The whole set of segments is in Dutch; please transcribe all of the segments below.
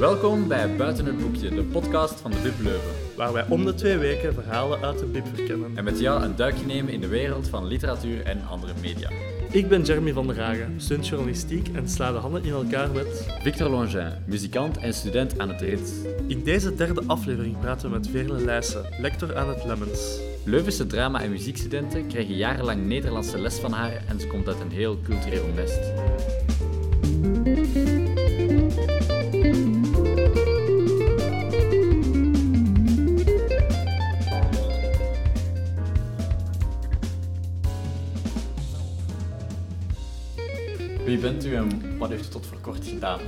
Welkom bij Buiten het Boekje, de podcast van de Bib Leuven. waar wij om de twee weken verhalen uit de Bib verkennen. En met jou een duikje nemen in de wereld van literatuur en andere media. Ik ben Jeremy van der Hagen, student journalistiek en sla de handen in elkaar met... Victor Longin, muzikant en student aan het RIT. In deze derde aflevering praten we met Veerle Leijsen, lector aan het Lemmens. Leuvense drama- en muziekstudenten krijgen jarenlang Nederlandse les van haar en ze komt uit een heel cultureel nest. Heeft u tot voor kort gedaan?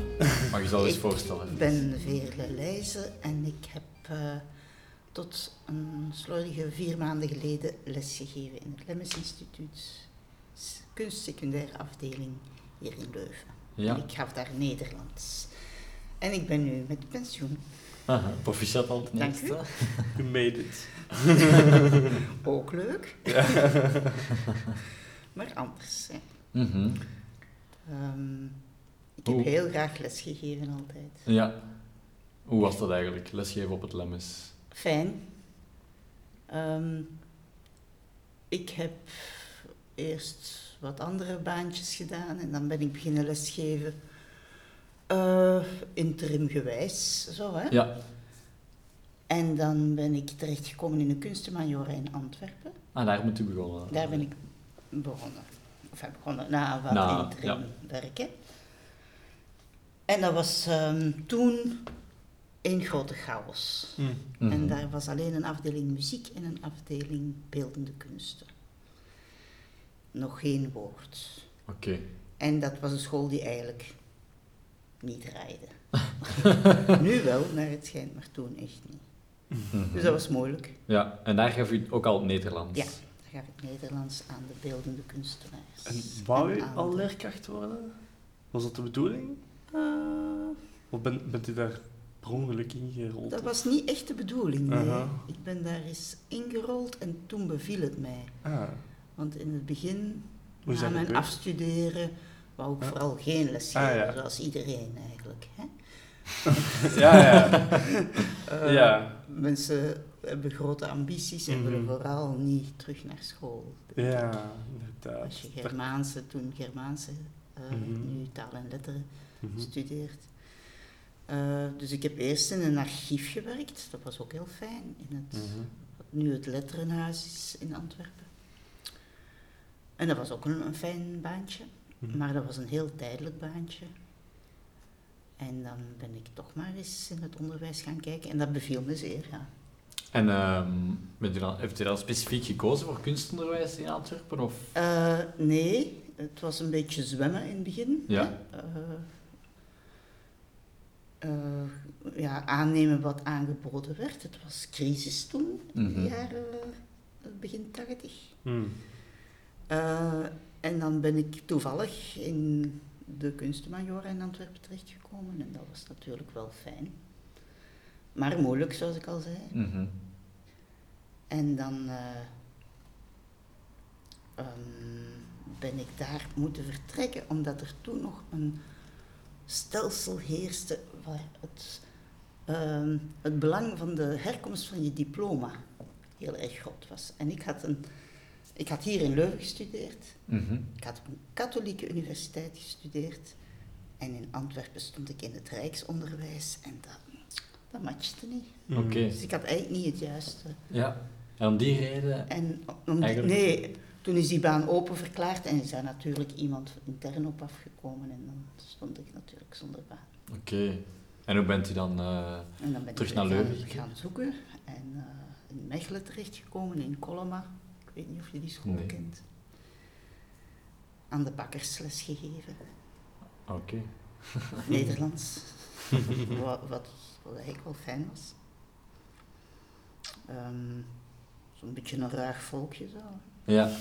Mag je zo eens voorstellen? Ik ben Veerle Leijzen en ik heb eh, tot een slordige vier maanden geleden lesgegeven in het Lemmens Instituut, kunstsecundaire afdeling hier in Leuven. Ja, En ik gaf daar Nederlands. En ik ben nu met pensioen. Aha, proficiat al ten Dank eerste. You made it. Ook leuk. maar anders. Hè. Mhm. Ehm, ik heb heel graag lesgegeven altijd. Ja. Hoe was dat eigenlijk, lesgeven op het Lemmes? Fijn. Ehm, ik heb eerst wat andere baantjes gedaan en dan ben ik beginnen lesgeven. eh interimgewijs, zo hè. Ja. En dan ben ik terechtgekomen in een kunstenmajora in Antwerpen. Ah, daar moet u begonnen. Daar ben ik begonnen. Of heb begonnen na wat Na, interim ja. werken. En dat was ehm, toen één grote chaos. Mhm. En daar was alleen een afdeling muziek en een afdeling beeldende kunsten. Nog geen woord. Oké. En dat was een school die eigenlijk niet draaide. nu wel, naar het schijnt, maar toen echt niet. Mhm. Dus dat was moeilijk. Ja, en daar gaf u ook al Nederlands? Ja, daar gaf ik Nederlands aan de beeldende kunstenaars. En wou u al de- leerkracht worden? Was dat de bedoeling? Eh, Of ben, bent u daar per ongeluk in gerold? dat was niet echt de bedoeling, nee. Ik ben daar eens ingerold en toen beviel het mij. Ah, Want in het begin, na mijn gebeurd? afstuderen, wou ik vooral geen les geven, Ah, ja. zoals iedereen eigenlijk. Hè? Ja, ja. Eh, Ja. Mensen hebben grote ambities en willen Mhm. vooral niet terug naar school. Ja, inderdaad. Als je Germaanse, toen Germaanse, eh, Mhm. nu taal en letteren Mhm. studeert. Eh, dus ik heb eerst in een archief gewerkt, dat was ook heel fijn, in het, Mhm. wat nu het Letterenhuis is in Antwerpen. En dat was ook een, een fijn baantje, Mhm. maar dat was een heel tijdelijk baantje. En dan ben ik toch maar eens in het onderwijs gaan kijken en dat beviel me zeer, ja. En ehm, bent u dan, heeft u dan specifiek gekozen voor kunstonderwijs in Antwerpen? Of? Eh, nee, het was een beetje zwemmen in het begin. Ja. hè. Eh, eh, ja, aannemen wat aangeboden werd. Het was crisis toen, in de Mhm. jaren eh, begin tachtig. Mhm. Eh, en dan ben ik toevallig in de kunstenmajora in Antwerpen terechtgekomen. En dat was natuurlijk wel fijn. Maar moeilijk, zoals ik al zei. Mhm. En dan eh, ehm, ben ik daar moeten vertrekken, omdat er toen nog een stelsel heerste het, ehm, het belang van de herkomst van je diploma heel erg groot was. En ik had, een, ik had hier in Leuven gestudeerd, Mhm. ik had op een katholieke universiteit gestudeerd en in Antwerpen stond ik in het Rijksonderwijs en dat, dat matchte niet. Oké. Dus ik had eigenlijk niet het juiste. Ja. En om die reden... En om, Eigenlijk- nee, toen is die baan open verklaard en is daar natuurlijk iemand intern op afgekomen en dan stond ik natuurlijk zonder baan. Oké. En hoe bent u dan... eh, En dan ben Terug ik naar Leuven gaan zoeken en eh, in Mechelen terechtgekomen, in Coloma. Ik weet niet of je die school Nee. kent. Aan de bakkersles gegeven, Oké. Nederlands. wat, wat, wat eigenlijk wel fijn was. Ehm, Zo'n beetje een ruig volkje zo. Ja.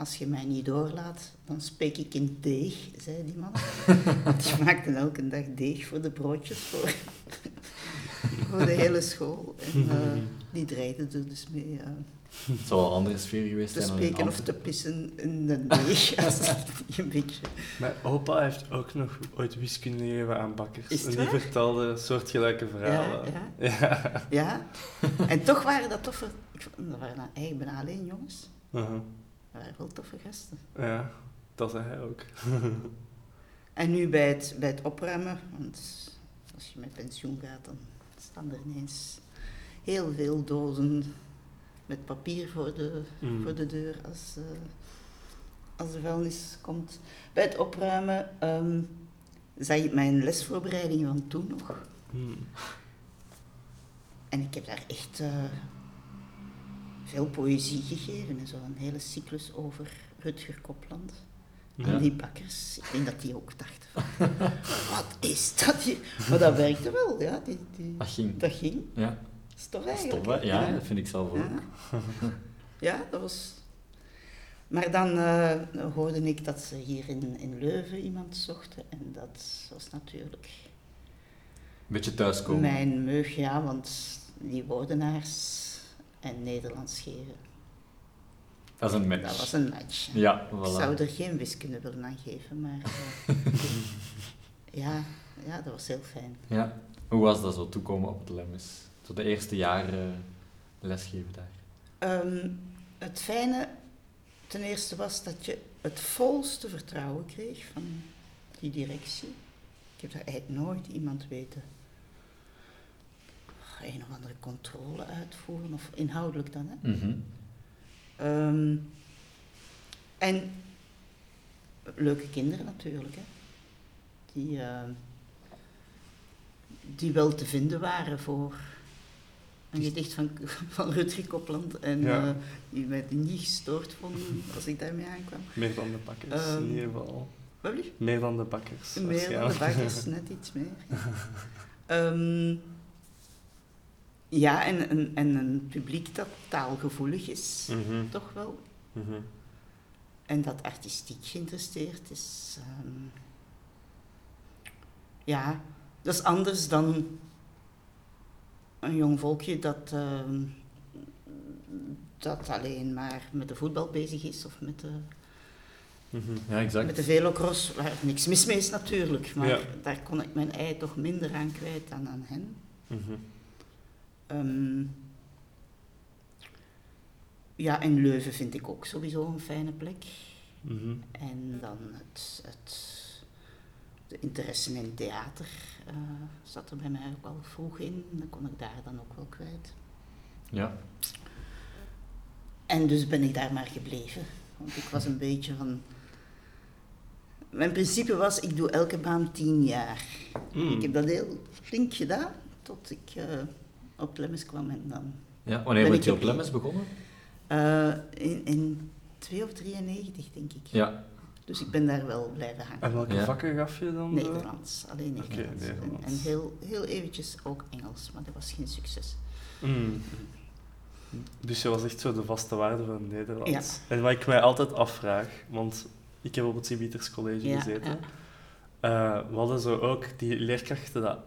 Als je mij niet doorlaat, dan spreek ik in deeg, zei die man. Want die maakte elke dag deeg voor de broodjes voor, voor de hele school. En eh, die dreigde er dus mee. eh, Het zou wel een andere sfeer geweest te zijn dan in spreken of te pissen in de deeg. Als dat een beetje... Mijn opa heeft ook nog ooit wiskunde gegeven aan bakkers. Is het en die waar? vertelde soortgelijke verhalen. Ja, ja. Ja, en toch waren dat toffe... Ik, vond- dat waren dan eigenlijk bijna alleen jongens. Uh-huh. Dat waren wel toffe gasten. Ja, dat zei hij ook. En nu bij het, bij het opruimen, want als je met pensioen gaat, dan staan er ineens heel veel dozen met papier voor de, Mm. voor de deur als, eh, als de vuilnis komt. Bij het opruimen ehm zag ik mijn lesvoorbereiding van toen nog. Hmm. En ik heb daar echt eh, veel poëzie gegeven. en Zo een hele cyclus over Rutger Kopland. Ja. En die bakkers, ik denk dat die ook dachten van, wat is dat hier? Maar dat werkte wel, ja. Die, die, Dat ging. dat ging. Ja, eigenlijk. Ja, dat vind ik zelf ook. Ja. Ja, dat was... Maar dan eh, hoorde ik dat ze hier in, in Leuven iemand zochten. En dat was natuurlijk Een beetje thuiskomen. mijn meug, ja. Want die woordenaars en Nederlands geven, Dat is een match. dat was een match. Ja, Ik zou er geen wiskunde willen aan geven, maar... eh, ja, ja, dat was heel fijn. Ja. Hoe was dat zo toekomen op het LEMS? Zo de eerste jaren lesgeven daar. Ehm, het fijne ten eerste was dat je het volste vertrouwen kreeg van die directie. Ik heb daar eigenlijk nooit iemand weten een of andere controle uitvoeren, of inhoudelijk dan. Hè. Mhm. Ehm, en leuke kinderen natuurlijk, hè. Die, ehm, die wel te vinden waren voor een gedicht van, van Rutger Kopland. En Ja. eh, die mij niet gestoord vonden als ik daarmee aankwam. Meer dan de bakkers, Ehm, in ieder geval. Wat? Meer dan de bakkers. Meer dan de bakkers, net iets meer. Ja, en, en, en een publiek dat taalgevoelig is, Mhm, toch wel. mhm. En dat artistiek geïnteresseerd is. ehm, ja, dat is anders dan een jong volkje dat, ehm, dat alleen maar met de voetbal bezig is of met de, Mhm. Ja, exact. met de velocross, waar niks mis mee is natuurlijk, maar Ja. daar kon ik mijn ei toch minder aan kwijt dan aan hen. Mhm. Ehm, ja, en Leuven vind ik ook sowieso een fijne plek. Mhm. En dan het, het, de interesse in theater eh, zat er bij mij ook al vroeg in. Dan kon ik daar dan ook wel kwijt. Ja. En dus ben ik daar maar gebleven. Want ik was een beetje van... Mijn principe was, ik doe elke baan tien jaar. Mm. Ik heb dat heel flink gedaan, tot ik eh, op Lemmes kwam en dan... ja. Wanneer Ben je op. LEMS begonnen? eh, in, in 2 of 93, denk ik. Ja. Dus ik ben daar wel blijven hangen. En welke Ja. vakken gaf je dan? zo? Nederlands, alleen Nederlands. En- Nederlands. En, heel, heel eventjes ook Engels, maar dat was geen succes. Mm. Dus je was echt zo de vaste waarde van Nederlands. Ja. En wat ik mij altijd afvraag, want ik heb op het Sint-Pieters College Ja, gezeten. ja. Eh, we hadden zo ook die leerkrachten dat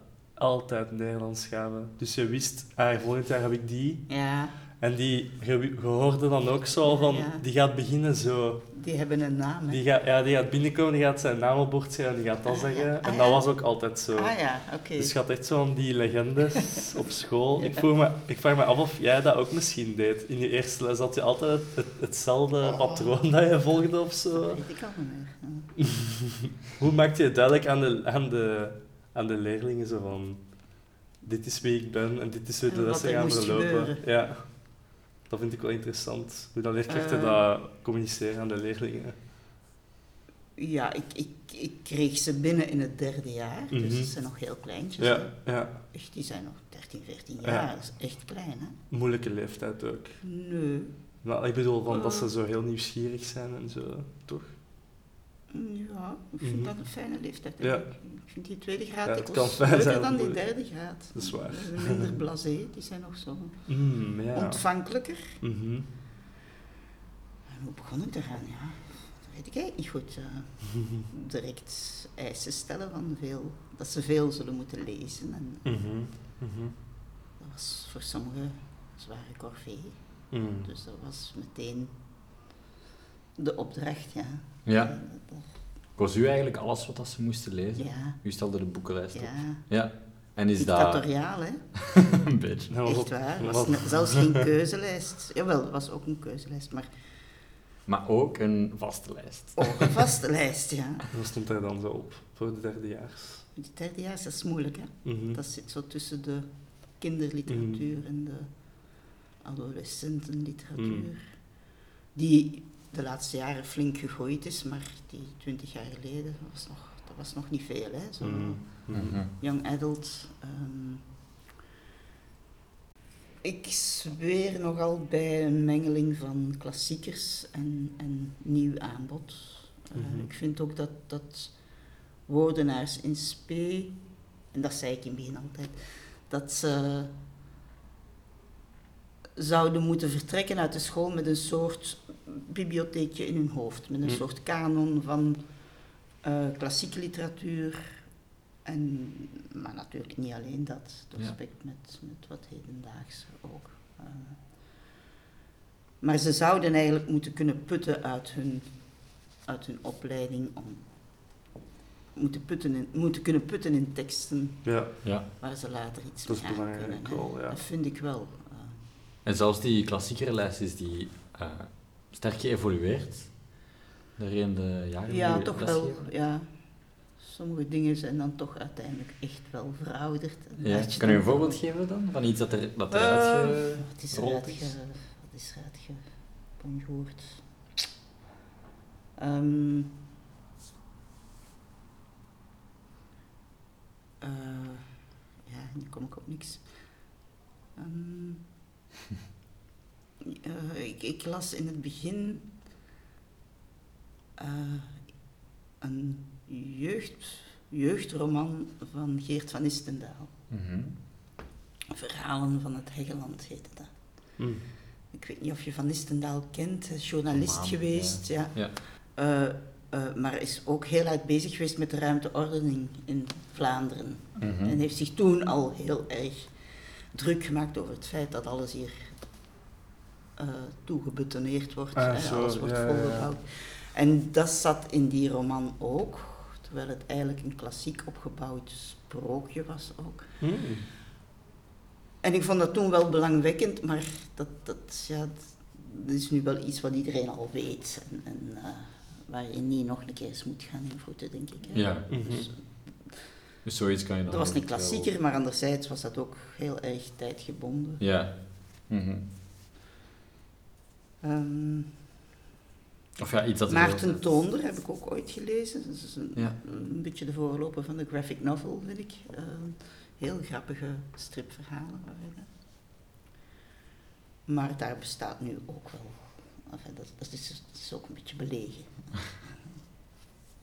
altijd Nederlands gaven. Dus je wist, ah, volgend jaar heb ik die. Ja, En die, je, hoorde dan ook zo van, Ja. die gaat beginnen zo. die hebben een naam. hè. Die gaat, ja, die gaat binnenkomen, die gaat zijn naam op bord schrijven, die gaat dat Ah, zeggen. ja. En Ah, dat ja. was ook altijd zo. Ah ja, oké. Dus je had echt zo van die legendes op school. Ik, vroeg me, ik vraag me af of jij dat ook misschien deed. In je eerste les had je altijd het, het- hetzelfde Oh. patroon dat je volgde of Dat zo. weet ik al niet meer. Hoe maakte je het duidelijk aan de, aan, de, aan de leerlingen zo van... Dit is wie ik ben en dit is hoe de lessen gaan verlopen. gebeuren. Ja. Dat vind ik wel interessant. Hoe dat leerkrachten Eh. dat communiceren aan de leerlingen. Ja, ik, ik, ik kreeg ze binnen in het derde jaar, dus Mhm. ze zijn nog heel kleintjes. Ja, ja. Echt, die zijn nog 13, 14 Ja. jaar, dat is echt klein, hè? Moeilijke leeftijd ook. Nee. Maar ik bedoel, van dat Eh. ze zo heel nieuwsgierig zijn en zo, toch? Ja, ik vind Mhm. dat een fijne leeftijd. Ja. Ik vind die tweede graad Ja, kan fijn zijn, dan die derde graad. Dat is waar. Minder blasé, die zijn nog zo Mm, ja. ontvankelijker. Mhm. En hoe begon ik eraan? Ja, dat weet ik eigenlijk niet goed. eh, direct eisen stellen van veel, dat ze veel zullen moeten lezen. En Mhm. Mhm. dat was voor sommigen zware corvée. Mm. Dus dat was meteen de opdracht, ja. Ja. Dat- Koos u eigenlijk alles wat dat ze moesten lezen? Ja, U stelde de boekenlijst op. ja. Ja. En is dat Dictatoriaal, hè. een beetje? Nou, Echt waar. Het was ne- zelfs geen keuzelijst. Jawel, het was ook een keuzelijst, maar Maar ook een vaste lijst. ook een vaste lijst, ja. Wat stond hij dan zo op voor de derdejaars? Die derdejaars, dat is moeilijk, hè. Mhm. Dat zit zo tussen de kinderliteratuur en de adolescentenliteratuur. Mm. Die de laatste jaren flink gegooid is, maar die twintig jaar geleden was nog, dat was nog niet veel. Hè? Zo. Mhm. young adult. ehm. ik zweer nogal bij een mengeling van klassiekers en, en nieuw aanbod. Eh, Mhm. Ik vind ook dat, dat woordenaars in spe, en dat zei ik in het begin altijd, dat ze zouden moeten vertrekken uit de school met een soort bibliotheekje in hun hoofd, met een Mm. soort kanon van eh, klassieke literatuur. En, maar natuurlijk niet alleen dat, het Ja. aspect met, met wat hedendaags ook. Eh, maar ze zouden eigenlijk moeten kunnen putten uit hun, uit hun opleiding om moeten, putten in, moeten kunnen putten in teksten Ja, Ja. waar ze later iets Dat is mee aan kunnen. ja. Dat vind ik wel. eh. En zelfs die klassiekere lijst is die eh, sterk geëvolueerd. Daarin de jaren Ja, toch wel. geven. Ja. Sommige dingen zijn dan toch uiteindelijk echt wel verouderd. Ja. je Kan u een voorbeeld geven dan? Van iets dat, er, dat Eh, eruit Wat is eruit is? ge... Wat is eruit? Ehm, eh, ja, nu kom ik op niks. Ehm, eh, ik, ik las in het begin eh, een jeugd, jeugdroman van Geert van Istendaal. Mhm. Verhalen van het Heggeland heette dat. Mm. Ik weet niet of je Van Istendaal kent, hij is journalist geweest, ja. Ja. Eh, eh, maar is ook heel uit bezig geweest met de ruimteordening in Vlaanderen. Mhm. En heeft zich toen al heel erg druk gemaakt over het feit dat alles hier eh toegebetoneerd wordt, Ah, hè, alles wordt ja, ja, ja. volgebouwd. En dat zat in die roman ook, terwijl het eigenlijk een klassiek opgebouwd sprookje was ook. Mm. En ik vond dat toen wel belangwekkend, maar dat, dat, ja, dat is nu wel iets wat iedereen al weet. En, en eh, waar je niet nog een keer eens moet gaan invoeten, denk ik. Hè. Ja. Mhm. Dus, Dus zoiets kan je dan dat was een wel- klassieker, maar anderzijds was dat ook heel erg tijdgebonden. Ja. Mhm. Ehm, Of ja, iets dat Maarten Toonder heb ik ook ooit gelezen. Dat is een, Ja. een beetje de voorloper van de graphic novel, vind ik. Ehm, heel grappige stripverhalen. Maar daar bestaat nu ook wel. Enfin, dat, dat, is, dat is ook een beetje belegen.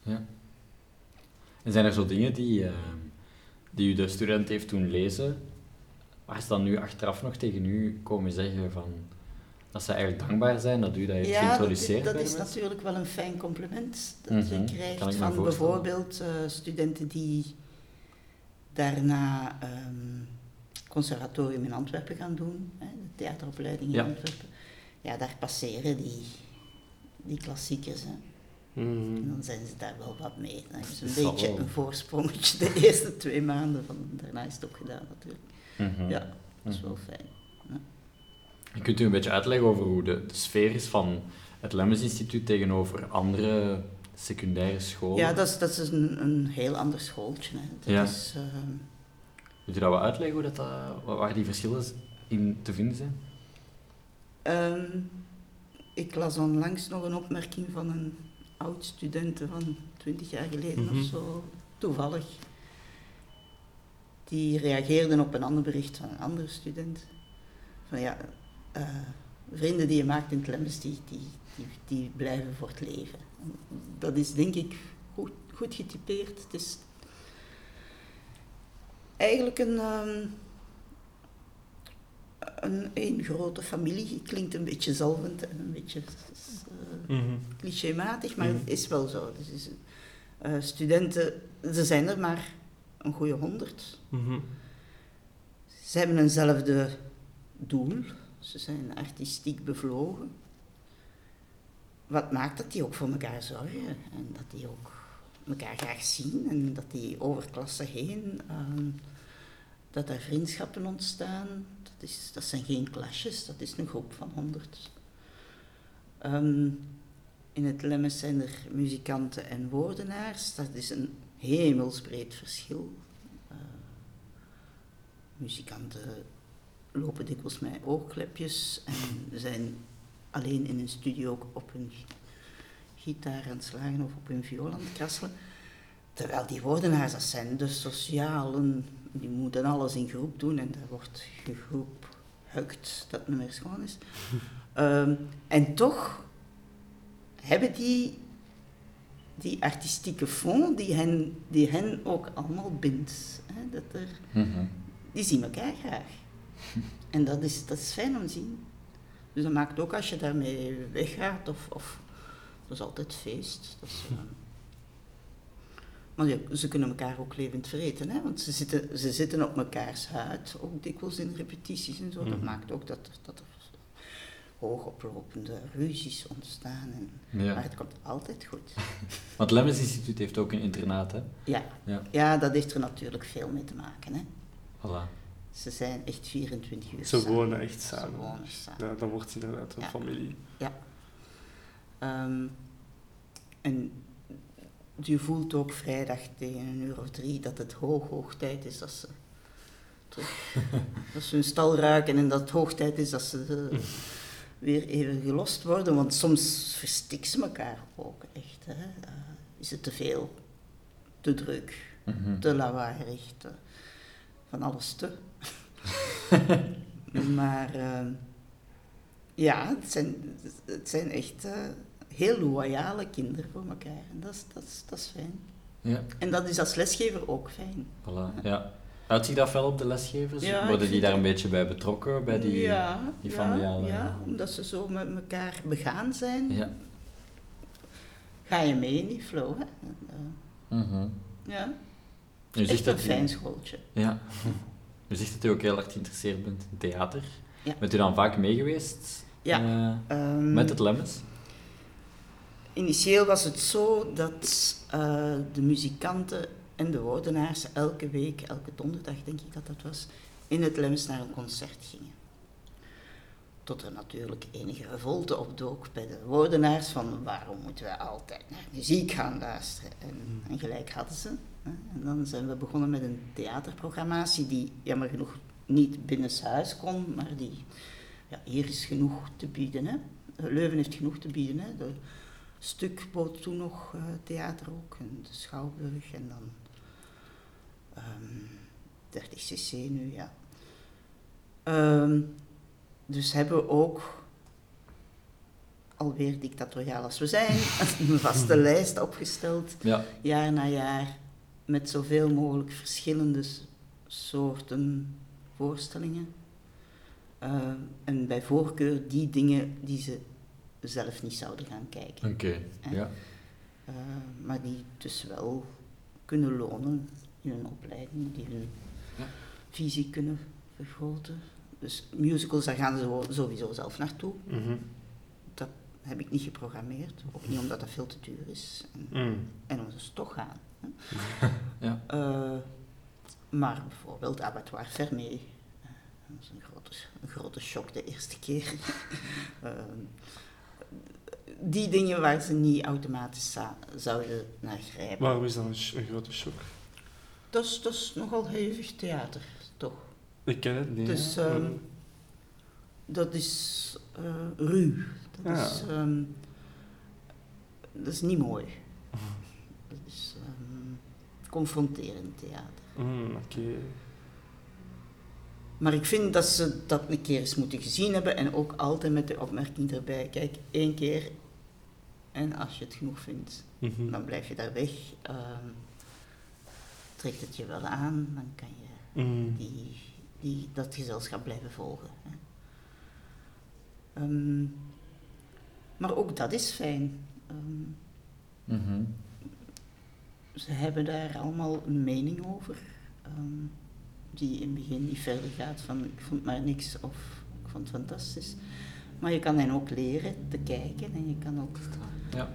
Ja. En zijn er zo dingen die, eh, die u de student heeft doen lezen, waar ze dan nu achteraf nog tegen u komen zeggen van dat ze eigenlijk dankbaar zijn dat u dat heeft Ja, dat, is- geïntroduceerd dat bij is natuurlijk wel een fijn compliment dat Mhm, je kan krijgt van voorstellen. bijvoorbeeld eh, studenten die daarna ehm conservatorium in Antwerpen gaan doen, hè, de theateropleiding in Ja. Antwerpen. Ja, daar passeren die, die klassiekers. Hè. Mm. En dan zijn ze daar wel wat mee. Dan hebben ze Dat een zal beetje een voorsprongetje de eerste twee maanden, van, daarna is het opgedaan natuurlijk. Mhm. Ja, dat is Mhm. wel fijn. Kunt u een beetje uitleggen over hoe de, de sfeer is van het Lemmens Instituut tegenover andere secundaire scholen? Ja, dat is, dat is een, een heel ander schooltje. Hè. Dat Ja. is, Kunt u dat wel uitleggen hoe dat, wa- waar die verschillen in te vinden zijn? Ehm, ik las onlangs nog een opmerking van een oud student van 20 jaar geleden Mhm. of zo, toevallig. Die reageerde op een ander bericht van een andere student. Van ja, eh, vrienden die je maakt in het Lemmens, die, die, die, die blijven voor het leven. Dat is denk ik goed, goed getypeerd. Het is eigenlijk een... ehm, een, een grote familie. Klinkt een beetje zalvend en een beetje Mhm. clichématig, maar Mhm. het is wel zo. Dus is, eh, studenten, er zijn er maar een goede honderd. Mhm. Ze hebben eenzelfde doel, Ze zijn artistiek bevlogen. Wat maakt dat die ook voor elkaar zorgen en dat die ook elkaar graag zien en dat die over klassen heen, ehm, dat er vriendschappen ontstaan. Dat, is, dat zijn geen klasjes, dat is een groep van honderd. Ehm, in het Lemmes zijn er muzikanten en woordenaars. Dat is een hemelsbreed verschil. Uh, muzikanten lopen dikwijls met oogklepjes en zijn alleen in een studio op hun gitaar aan het slagen of op hun viool aan het krasselen. Terwijl die woordenaars, dat zijn de socialen, die moeten alles in groep doen en daar wordt gegroep hukt dat het meer schoon is. um, en toch hebben die die artistieke fond die hen, die hen ook allemaal bindt. Hè? Dat er, mm Die zien elkaar graag. En dat is, dat is fijn om te zien. Dus dat maakt ook als je daarmee weggaat, of, of dat is altijd feest. Dat is, uh, maar ja, ze kunnen elkaar ook levend vereten, hè? want ze zitten, ze zitten op mekaars huid, ook dikwijls in repetities en zo. Dat mhm. maakt ook dat, dat er hoogoplopende ruzies ontstaan. En, Maar het komt altijd goed. Want Lemmens Instituut heeft ook een internaat, hè? Ja. ja. Ja, dat heeft er natuurlijk veel mee te maken, hè. Voilà. Ze zijn echt 24 uur Ze wonen echt samen. Ze wonen samen. Ja, dan wordt het inderdaad een familie. Ja. Um, en je voelt ook vrijdag tegen een uur of drie dat het hoog, hoog tijd is dat ze terug, dat ze hun stal ruiken en dat het hoog tijd is dat ze weer even gelost worden. Want soms verstikken ze elkaar ook echt. Hè. Uh, is het te veel, te druk, mm te lawaaierig, te, van alles te. maar uh, ja, het zijn, het zijn echt uh, heel loyale kinderen voor elkaar. En dat is, dat is, dat is fijn. Ja. En dat is als lesgever ook fijn. Voilà, ja. Uitziet dat wel op de lesgevers? Ja, Worden die daar een beetje bij betrokken, bij die, ja, die familiale... Ja, omdat ze zo met elkaar begaan zijn. Ja. Ga je mee in die flow, hè. Mm Ja. Je Echt een fijn schooltje. Ja. Je zegt dat u ook heel erg geïnteresseerd bent in theater. Ja. Bent u dan vaak meegeweest ja. Uh, met het Lemmes? Initieel was het zo dat uh, de muzikanten en de woordenaars elke week, elke donderdag denk ik dat dat was, in het Lems naar een concert gingen. Tot er natuurlijk enige revolte opdook bij de woordenaars van waarom moeten wij altijd naar muziek gaan luisteren. En, hmm. en gelijk hadden ze. En dan zijn we begonnen met een theaterprogrammatie die jammer genoeg niet binnenshuis kon, maar die ja, hier is genoeg te bieden. Hè. Leuven heeft genoeg te bieden. Hè. De stuk bood toen nog uh, theater ook, en de Schouwburg en dan 30 ehm, cc nu, ja. Um, dus hebben we ook, alweer dictatoriaal als we zijn, een vaste lijst opgesteld, ja. jaar na jaar, met zoveel mogelijk verschillende soorten voorstellingen. Uh, en bij voorkeur die dingen die ze zelf niet zouden gaan kijken. Oké, ja. Uh, maar die dus wel kunnen lonen in een opleiding, die hun ja. visie kunnen vergroten. Dus musicals, daar gaan ze sowieso zelf naartoe. Mm Dat heb ik niet geprogrammeerd, ook niet omdat dat veel te duur is. En, mm. en omdat ze toch gaan. Ja. Uh, maar bijvoorbeeld Abattoir Fermé. Uh, dat was een grote, een grote shock de eerste keer. uh, die dingen waar ze niet automatisch zouden naar grijpen. Waarom is dat een, een grote shock? Dat is, dat is nogal hevig theater, toch? Ik ken het niet. Dus, um, dat is uh, ruw. Dat, ja. is, um, dat is niet mooi. Dat is um, confronterend theater. Mm, Oké. Okay. Maar ik vind dat ze dat een keer eens moeten gezien hebben en ook altijd met de opmerking erbij. Kijk, één keer en als je het genoeg vindt, mm -hmm. dan blijf je daar weg. Um, trekt het je wel aan, dan kan je mm. die, die, dat gezelschap blijven volgen. Hè. Um, maar ook dat is fijn. Um, mm -hmm. Ze hebben daar allemaal een mening over, um, die in het begin niet verder gaat van ik vond maar niks of ik vond het fantastisch. Maar je kan hen ook leren te kijken en je kan ook Ja.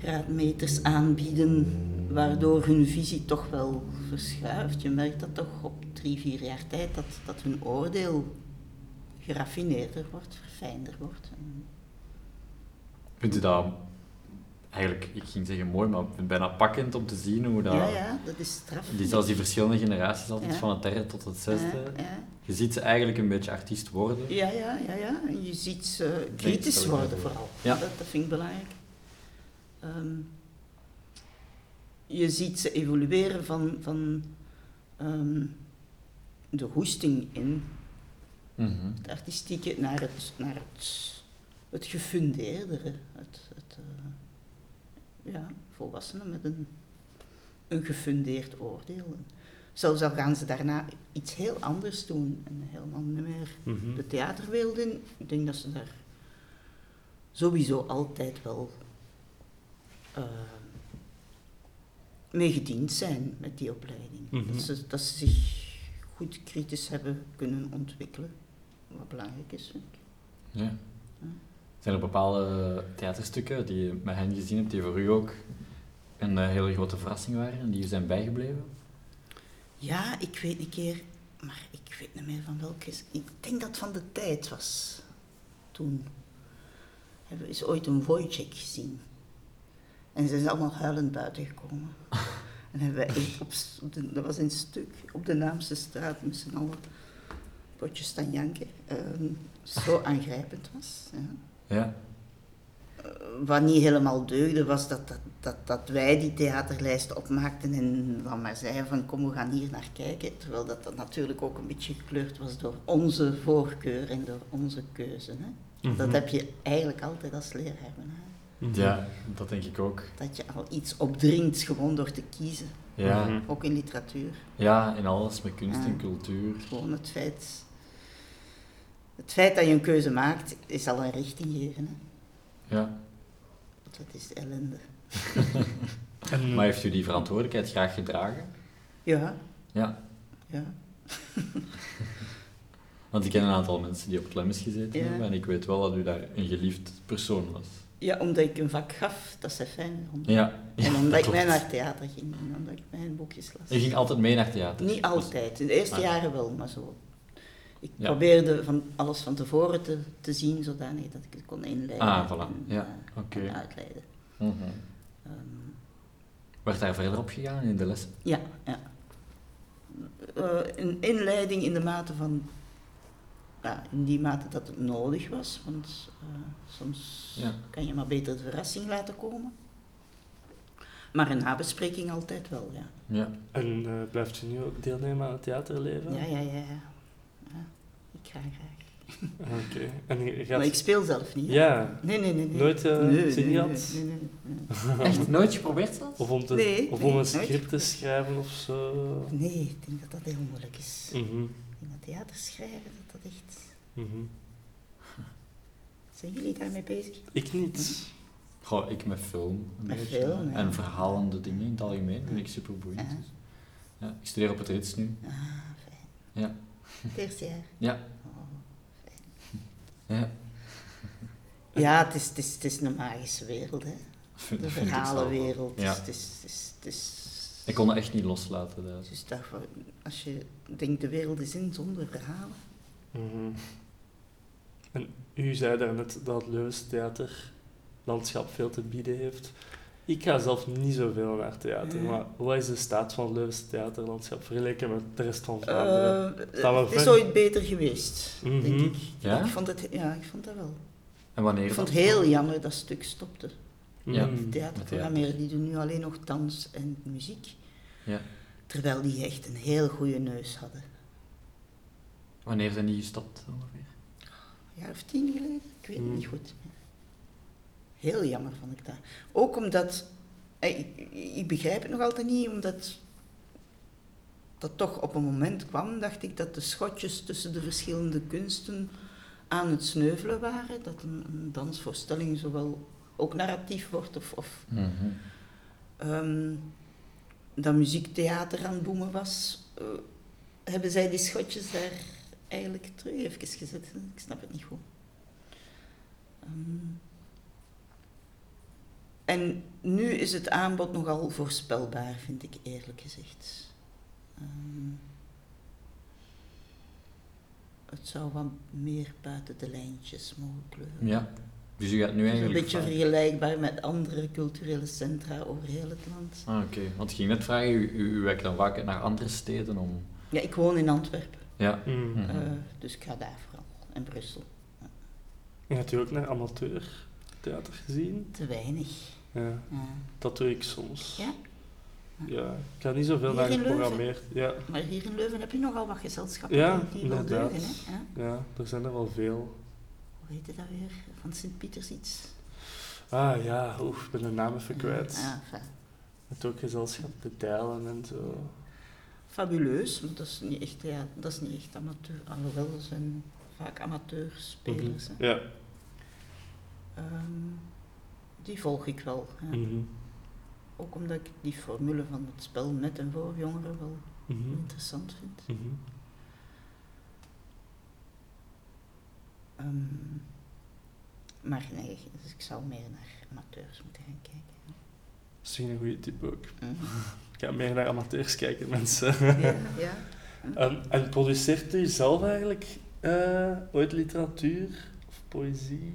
graadmeters aanbieden, waardoor hun visie toch wel verschuift. Je merkt dat toch op drie, vier jaar tijd dat, dat hun oordeel geraffineerder wordt, verfijnder wordt. Vindt u dat eigenlijk, ik ging zeggen mooi, maar bijna pakkend om te zien hoe dat... Ja, ja, dat is straf. Die, zelfs die verschillende generaties, altijd Ja. van het derde tot het zesde. Ja, ja. Je ziet ze eigenlijk een beetje artiest worden. Ja, ja, ja, ja. En je ziet ze kritisch worden voor. vooral. Ja. Dat, dat vind ik belangrijk. Ehm, je ziet ze evolueren van, van ehm, de hoesting in Mhm. het artistieke naar het, naar het, het gefundeerdere. Het, het, eh, ja, volwassenen met een, een gefundeerd oordeel. Zelfs al gaan ze daarna iets heel anders doen en helemaal niet meer Mhm. de theaterwereld in. Ik denk dat ze daar sowieso altijd wel eh, mee gediend zijn met die opleiding. Mhm. dat, ze, dat ze zich goed kritisch hebben kunnen ontwikkelen, wat belangrijk is. Vind ik. Ja. Zijn er bepaalde theaterstukken die je met hen gezien hebt, die voor u ook een eh, hele grote verrassing waren en die u zijn bijgebleven? Ja, ik weet een keer, maar ik weet niet meer van welke. Ik denk dat het van de tijd was. Toen hebben we eens ooit een Wojciech gezien. En ze zijn allemaal huilend buiten gekomen. En hebben wij op, s- op de, dat was een stuk op de Naamse straat met z'n allen potjes staan janken. Ehm, zo aangrijpend was. Ja. Ja. Wat niet helemaal deugde, was dat, dat, dat, dat wij die theaterlijst opmaakten en dan maar zeiden van kom, we gaan hier naar kijken. Terwijl dat, dat natuurlijk ook een beetje gekleurd was door onze voorkeur en door onze keuze. Hè. Dat Mhm. heb je eigenlijk altijd als leraar. Hè. Mhm. ja, dat denk ik ook. Dat je al iets opdringt gewoon door te kiezen. Ja, Mhm. Ook in literatuur. ja in alles met kunst en cultuur. Gewoon het feit... Het feit dat je een keuze maakt, is al een richting geven. Hè. Ja. Dat is ellende. En, Maar heeft u die verantwoordelijkheid graag gedragen? Ja, Ja. ja. Want ik ken een aantal mensen die op Klemmes gezeten Ja. hebben en ik weet wel dat u daar een geliefd persoon was. Ja, omdat ik een vak gaf, dat is fijn. Om- Ja. En omdat ik klopt. mij naar theater ging en omdat ik mijn boekjes las. Je ging altijd mee naar theater? Niet altijd, in de eerste Ah. jaren wel, maar zo. Ik Ja. probeerde van alles van tevoren te, te zien, zodanig dat ik het kon inleiden Ah, voilà. en, Ja, eh, oké. en uitleiden. Ehm, Werd daar verder op gegaan in de lessen? ja, ja. Eh, een inleiding in de mate van, ja, in die mate dat het nodig was, want eh, soms Ja. kan je maar beter de verrassing laten komen. Maar een nabespreking altijd wel, ja. Ja. en eh, blijft u nu ook deelnemen aan het theaterleven? Ja, ja, ja. Ik ga graag. Oké. Gaat... Maar ik speel zelf niet. Ja. Nee, nee, nee. nee. Nooit, eh, nee, zin nee, gehad? Nee, nee, nee. Echt nooit geprobeerd zelfs? Of om, te, Nee, of nee, om een nooit. script te schrijven of zo? Nee, ik denk dat dat heel moeilijk is. Mhm. Ik denk dat theater schrijven, dat dat echt... Mhm. Zijn jullie daarmee bezig? Ik niet. Goh, ik met film. Een Met beetje, film, ja. En verhalende dingen in het algemeen vind ik super boeiend. Ja. Ja, ik studeer op het Rits nu. Ah, fijn. Ja. Het eerste jaar. Ja. Oh. Ja. Ja, het is, het, is, het is een magische wereld, hè. De verhalenwereld. Ja. Het is, het is, het is, Ik kon het echt niet loslaten. Dus daarvoor, als je denkt, de wereld is in zonder verhalen. Mhm. En u zei daarnet dat het Leuvense theaterlandschap veel te bieden heeft. Ik ga zelf niet zoveel naar theater, maar wat is de staat van het Leuvense theaterlandschap vergeleken met de rest van Vlaanderen? Eh, we het is ooit beter geweest, denk Mhm. ik. Ja? Ik vond het, ja, ik vond dat wel. En wanneer Ik vond het heel jammer dat stuk stopte. Ja. Mhm. Theaterprogrammeren die doen nu alleen nog dans en muziek. Ja. Terwijl die echt een heel goede neus hadden. Wanneer zijn die gestopt ongeveer? Een jaar of tien geleden? Ik weet het Hmm. niet goed. Heel jammer vond ik dat. Ook omdat, eh, ik, ik begrijp het nog altijd niet, omdat dat toch op een moment kwam, dacht ik, dat de schotjes tussen de verschillende kunsten aan het sneuvelen waren. Dat een, een dansvoorstelling zowel ook narratief wordt of, of Mhm. ehm, dat muziektheater aan het boemen was, eh, hebben zij die schotjes daar eigenlijk terug even gezet. Ik snap het niet goed. Ehm, en nu is het aanbod nogal voorspelbaar, vind ik eerlijk gezegd. Ehm, het zou wat meer buiten de lijntjes mogen kleuren. Ja, dus u gaat nu Het is een eigenlijk... beetje vragen- vergelijkbaar met andere culturele centra over heel het land. Ah, oké. Want ik ging net vragen, u, u, u werkt dan vaak naar andere steden om... Ja, ik woon in Antwerpen, Ja. Mm. Mhm. eh, dus ik ga daar vooral. En Brussel. En hebt u ook amateurtheater gezien? Te weinig. Ja, Ja. dat doe ik soms. Ja? Ja, ik ga niet zoveel naar geprogrammeerd. Ja, Maar hier in Leuven heb je nogal wat gezelschappen Ja, die- wel deugen. Hè? Ja? ja, er zijn er wel veel. Hoe heette dat weer? Van Sint-Pieters iets? Ah ja, oef, ik ben de naam even kwijt. Ja, enfin, Met ook gezelschap De Dijlen en zo. fabuleus, maar dat is niet echt, ja, dat is niet echt amateur. Alhoewel, dat zijn vaak amateurspelers. hè. Ja. Ehm, die volg ik wel. Ja. Mhm. Ook omdat ik die formule van het spel met en voor jongeren wel Mhm. interessant vind. Mhm. Ehm, maar nee, dus ik zou meer naar amateurs moeten gaan kijken. Misschien een goede tip ook. Ik ga meer naar amateurs kijken, mensen. ja, ja. En, en produceert u zelf eigenlijk eh, ooit literatuur of poëzie?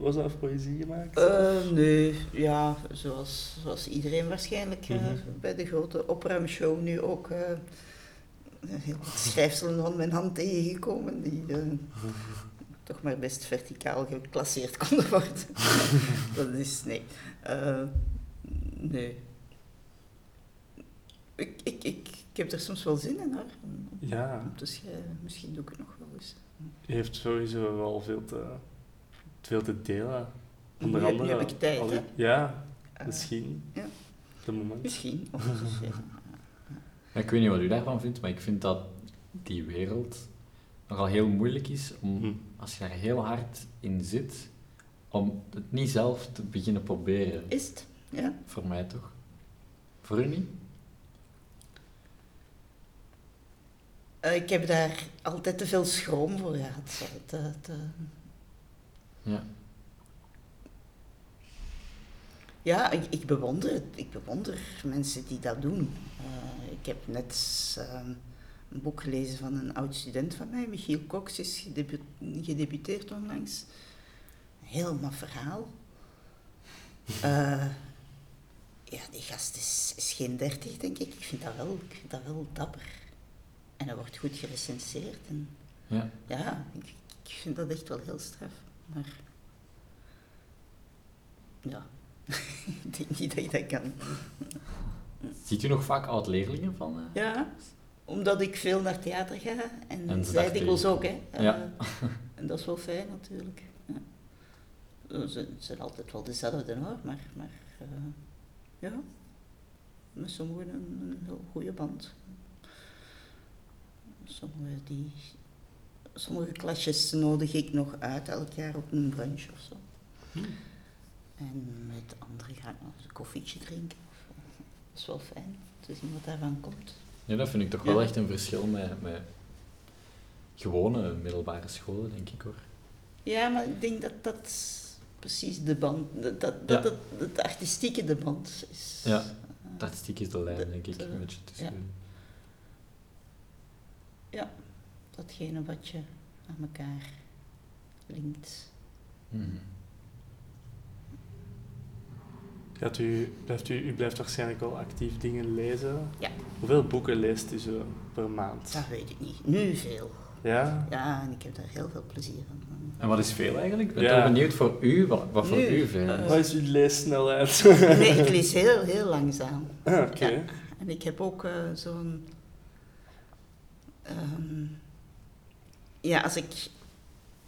Was dat poëzie gemaakt? Eh, nee, ja, zoals, zoals iedereen waarschijnlijk eh, Mhm. bij de grote opruimshow nu ook eh, heel wat schrijfselen van mijn hand tegengekomen die eh, toch maar best verticaal geclasseerd konden worden. Dat is, nee. Nee. Ik, ik, ik, ik heb er soms wel zin in hoor, om, Ja, om te schrijven. Misschien doe ik het nog wel eens. je heeft sowieso wel veel te, veel te delen. Onder nu andere. heb ik tijd, al Ja, Eh, misschien. ja. De moment. Misschien. Of, ja. Ja, Ik weet niet wat u daarvan vindt, maar ik vind dat die wereld nogal heel moeilijk is om, Hm. als je daar heel hard in zit, om het niet zelf te beginnen proberen. Is het? Ja. Voor mij toch? Voor u niet? Eh, ik heb daar altijd te veel schroom voor gehad. te- Ja. Ja, ik, ik bewonder het. Ik bewonder mensen die dat doen. Eh, ik heb net eh, een boek gelezen van een oud student van mij, Michiel Cox, is gedebu- gedebuteerd onlangs. Heel maf verhaal. Eh, ja, die gast is, is geen dertig, denk ik. Ik vind dat wel, ik vind dat wel dapper. En hij wordt goed gerecenseerd. En ja. Ja, ik, ik vind dat echt wel heel straf. Maar ja, ik denk niet dat ik dat kan. Ziet u nog vaak oud-leerlingen van? eh? Ja, omdat ik veel naar theater ga en, En zij dikwijls ook, hè. Eh, Ja. en dat is wel fijn natuurlijk. Ja. Eh, Ze zijn altijd wel dezelfde hoor, maar, maar eh, ja, met sommigen een, een heel goede band. Sommige, die, sommige klasjes nodig ik nog uit elk jaar op een brunch of zo. Hm. En met anderen ga ik nog een koffietje drinken. Of, eh, dat is wel fijn te zien wat daarvan komt. Ja, dat vind ik toch wel Ja. echt een verschil met, met gewone middelbare scholen, denk ik hoor. Ja, maar ik denk dat dat precies de band, dat, dat, Ja. dat het, het artistieke de band is. Ja. Eh, Dat stiek is de lijn, Dat, denk ik, eh, een beetje tussen. ja. Datgene wat je aan elkaar linkt. Mhm. Gaat u, blijft u, u blijft waarschijnlijk wel actief dingen lezen. Ja. Hoeveel boeken leest u zo per maand? Dat weet ik niet. Nu veel. Ja? Ja, en ik heb daar heel veel plezier van. En wat is veel eigenlijk? Ik ben Ja. benieuwd voor u, wat, wat voor u veel is. Wat is uw leessnelheid? Nee, ik lees heel, heel langzaam. ah, Oké. Ja. En ik heb ook eh, zo'n. ehm, ja, als ik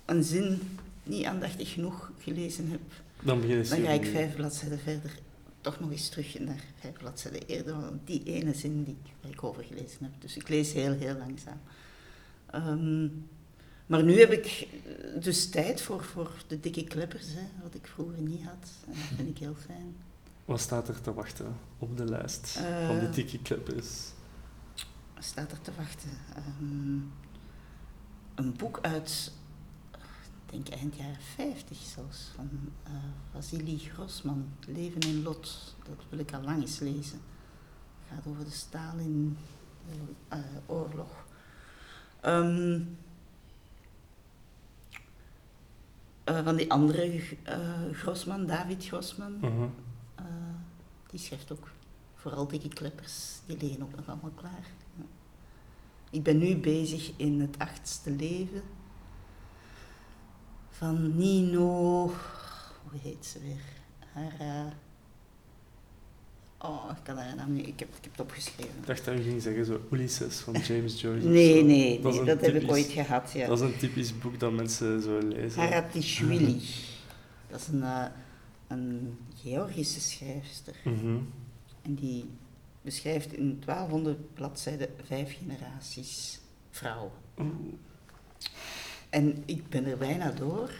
een zin niet aandachtig genoeg gelezen heb, Dan beginnen ze dan ga ik vijf bladzijden verder toch nog eens terug naar vijf bladzijden eerder, want die ene zin die ik, waar ik over gelezen heb. Dus ik lees heel, heel langzaam. Ehm, maar nu heb ik eh, dus tijd voor, voor de dikke kleppers, hè, wat ik vroeger niet had. En dat vind ik heel fijn. Wat staat er te wachten op de lijst Eh, van die dikke kleppers? Wat staat er te wachten? Ehm, een boek uit, ik denk eind jaren 50 zelfs, van eh Vasily Grossman, Leven in Lot. Dat wil ik al lang eens lezen. Het gaat over de Stalin-oorlog. Ehm, eh, van die andere eh, Grossman, David Grossman, Mhm. eh, die schrijft ook vooral dikke kleppers. Die liggen ook nog allemaal klaar. Ik ben nu bezig in het achtste leven van Nino. Hoe heet ze weer? Haar. eh, oh, ik kan haar naam niet. Ik heb, ik heb het opgeschreven. Ik dacht dat je ging zeggen zo Ulysses van James Joyce. Nee, nee, Dat nee, heb ik ooit gehad. Ja. Dat is een typisch boek dat mensen zo lezen. Haratishvili. Dat is een, eh, een Georgische schrijfster. Mhm. En die beschrijft in 1200 bladzijden vijf generaties vrouwen. Oeh. En ik ben er bijna door.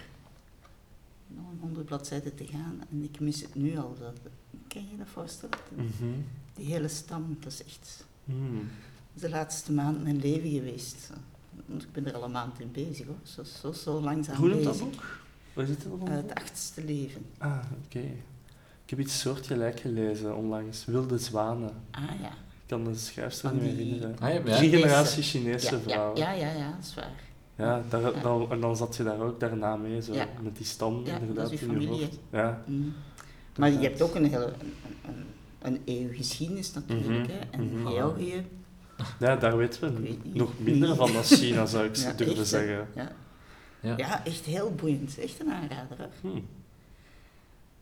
Nog een honderd bladzijden te gaan en ik mis het nu al. Dat, kan je je dat voorstellen? Mhm. Die hele stam, dat is echt Mm. dat is de laatste maand mijn leven geweest. Want ik ben er al een maand in bezig hoor. Zo, zo, zo langzaam Hoe noemt dat boek? Waar zit het op? Eh, het achtste leven. Ah, oké. Heb iets soortgelijk gelezen onlangs. Wilde zwanen. Ah ja. Ik kan de schrijfster Van niet meer herinneren. Ah, ja, ja. Drie generaties Chinese vrouwen. ja, ja, ja, dat is waar. Ja, daar, Ja. Dan, en dan zat je daar ook daarna mee, zo, Ja. met die stam Ja, inderdaad dat is uw in je familie, hoofd. Ja. Mm. Maar je hebt ook een hele een, een, een eeuw geschiedenis natuurlijk. Mhm, Hè. En mhm. Georgië, ja, daar weten we nog minder van dan China, zou ik Ja, durven echt, zeggen. ja. Ja. ja, echt heel boeiend. Echt een aanrader. Hè. Hm.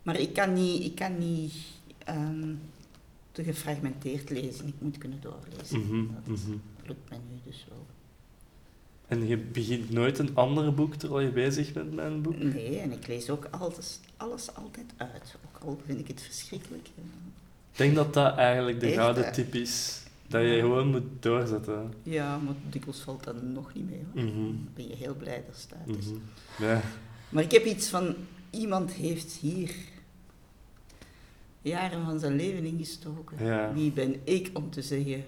Maar ik kan niet, ik kan niet ehm, te gefragmenteerd lezen. Ik moet kunnen doorlezen. Mhm, Dat mhm. lukt mij nu dus wel. En je begint nooit een ander boek terwijl je bezig bent met een boek? Nee, en ik lees ook alles, alles altijd uit. Ook al vind ik het verschrikkelijk. Ik denk dat dat eigenlijk de Echt, gouden tip is. Dat je gewoon moet doorzetten. Ja, maar dikwijls valt dat nog niet mee. Hoor. Mhm, Dan ben je heel blij dat het uit is. mhm. Ja. Maar ik heb iets van, iemand heeft hier jaren van zijn leven ingestoken. Ja. Wie ben ik om te zeggen, Ik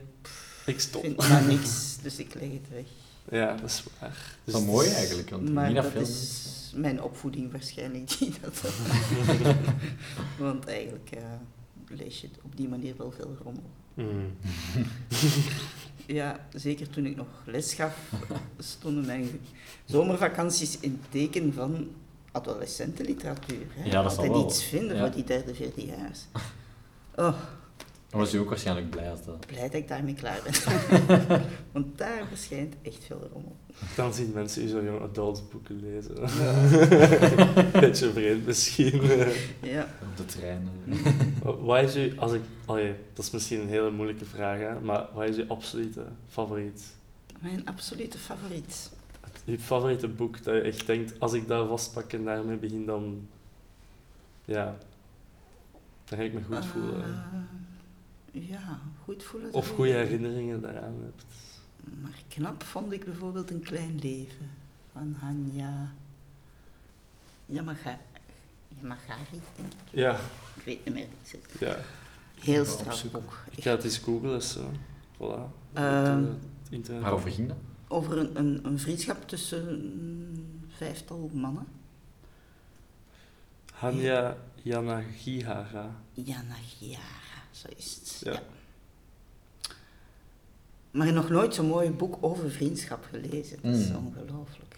ik stop. vind maar niks, dus ik leg het weg. Ja, dat is waar. Dat is wel mooi eigenlijk, want maar dat veel is mijn opvoeding waarschijnlijk die dat... Want eigenlijk eh, lees je op die manier wel veel rommel. Mm. Ja, zeker toen ik nog les gaf, stonden mijn zomervakanties in het teken van adolescentenliteratuur. Hè. Ja, dat zal Altijd wel. iets vinden Ja. voor die derde, vierde jaars. Oh, Dan was je ook waarschijnlijk blij als dat... blij dat ik daarmee klaar ben. Want daar verschijnt echt veel rommel. Dan zien mensen u zo jong adult boeken lezen. Beetje vreemd misschien. Ja. Op de trein. wat is uw, als ik, allee, dat is misschien een hele moeilijke vraag, hè, maar wat is uw absolute favoriet? Mijn absolute favoriet. Je favoriete boek dat je echt denkt, als ik dat vastpak en daarmee begin, dan... Ja. Dan ga ik me goed voelen. Eh, ja, goed voelen. Of goede herinneringen daaraan hebt. Maar knap vond ik bijvoorbeeld Een Klein Leven van Hanya Yamaga Yamagari, denk ik. Ja, Ik weet niet meer. Het ja. Heel straf opzoeken. boek. Ik ga het eens googlen, zo. Voilà. Ehm, eh, het internet. Waarover ging dat? Over een, een, een vriendschap tussen een vijftal mannen. Hanya Yanagihara. Yanagiara, zo is het. Ja. Ja. Maar nog nooit zo'n mooi boek over vriendschap gelezen. Dat is Mm. ongelooflijk.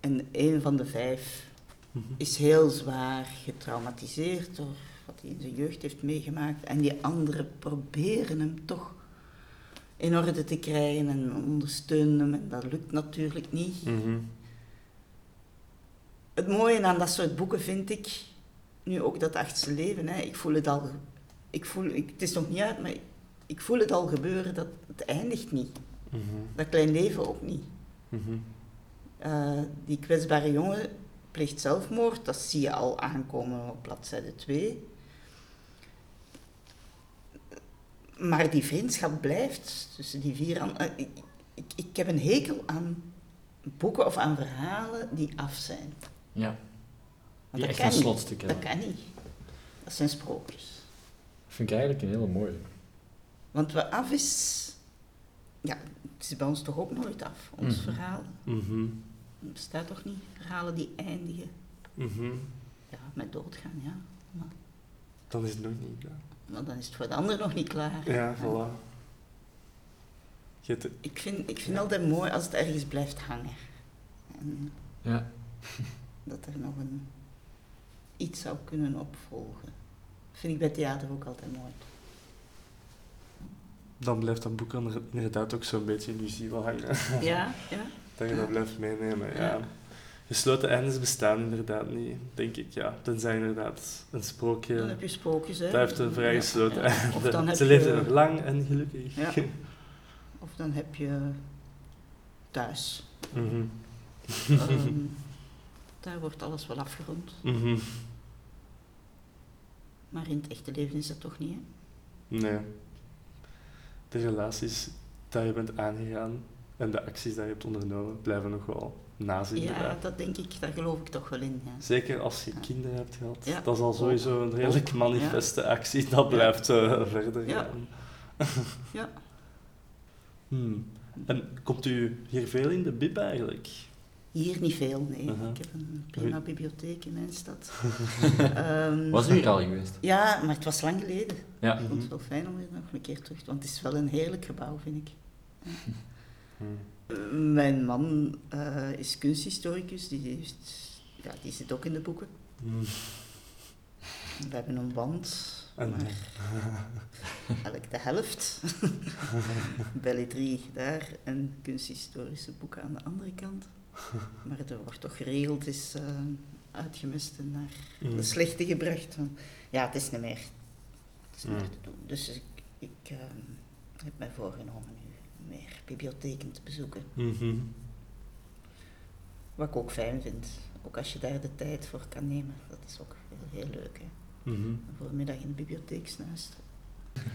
En een van de vijf Mhm. is heel zwaar getraumatiseerd door wat hij in zijn jeugd heeft meegemaakt. En die anderen proberen hem toch in orde te krijgen en ondersteunen. En dat lukt natuurlijk niet. Mhm. Het mooie aan dat soort boeken vind ik, nu ook dat achtste leven, hè, ik voel het al, ik voel, ik, het is nog niet uit, maar ik, ik voel het al gebeuren, dat het eindigt niet. Mhm. Dat klein leven ook niet. Mhm. Eh, die kwetsbare jongen pleegt zelfmoord, dat zie je al aankomen op bladzijde 2. Maar die vriendschap blijft tussen die vier. eh, ik, ik, ik heb een hekel aan boeken of aan verhalen die af zijn. Ja. Want Die dat echt kan een niet. slotstuk Dat hebben. kan niet. Dat zijn sprookjes. vind ik eigenlijk een hele mooie. Want wat af is, ja, het is bij ons toch ook nooit af, ons Mhm. verhaal. Mhm. Er bestaat toch niet verhalen die eindigen. Mhm. Ja, met doodgaan, ja. Maar, Dan is het nog niet klaar. Maar dan is het voor de ander nog niet klaar. Ja, voilà. Ik vind, ik vind altijd mooi als het ergens blijft hangen. En Ja. dat er nog een, iets zou kunnen opvolgen. Dat vind ik bij theater ook altijd mooi. dan blijft dat boek er inderdaad ook zo'n beetje in je ziel hangen. Ja, ja. Dat je dat blijft meenemen, ja. Ja. Gesloten eindes bestaan inderdaad niet, denk ik, ja. Tenzij inderdaad een sprookje... Dan heb je sprookjes, hè. Dat heeft een vrij gesloten ja. Of dan heb Ze leefden lang en gelukkig. Ja. Of dan heb je thuis. Mhm. Ehm, daar wordt alles wel afgerond. Mhm. Maar in het echte leven is dat toch niet, hè? Nee. De relaties dat je bent aangegaan en de acties dat je hebt ondernomen blijven nog wel nazien. Ja, dat denk ik, daar geloof ik toch wel in, ja. Zeker als je Ja. kinderen hebt gehad. Ja. Dat is al sowieso een redelijk manifeste actie. Dat blijft eh, verder Ja. gaan. Ja. Hmm. En komt u hier veel in de bib eigenlijk? Hier niet veel, nee. Uh-huh. Ik heb een prima bibliotheek in mijn stad. Ehm, Was u hier al geweest? Ja, maar het was lang geleden. Ja. Ik vond Mhm. het wel fijn om weer nog een keer terug te Want het is wel een heerlijk gebouw, vind ik. Hmm. Mijn man eh, is kunsthistoricus, die, heeft, ja, die zit ook in de boeken. Hmm. We hebben een band, En- maar eigenlijk de helft. Belletrie daar en kunsthistorische boeken aan de andere kant. Maar er wordt toch geregeld is eh, uitgemest en naar Hmm. de slechte gebracht. Ja, het is niet meer, het is niet meer Mm. te doen. Dus ik, ik eh, heb mij voorgenomen meer bibliotheken te bezoeken. Mhm. Wat ik ook fijn vind. Ook als je daar de tijd voor kan nemen. Dat is ook heel, heel leuk. Hè? Mhm. Een voormiddag in de bibliotheek snuisteren.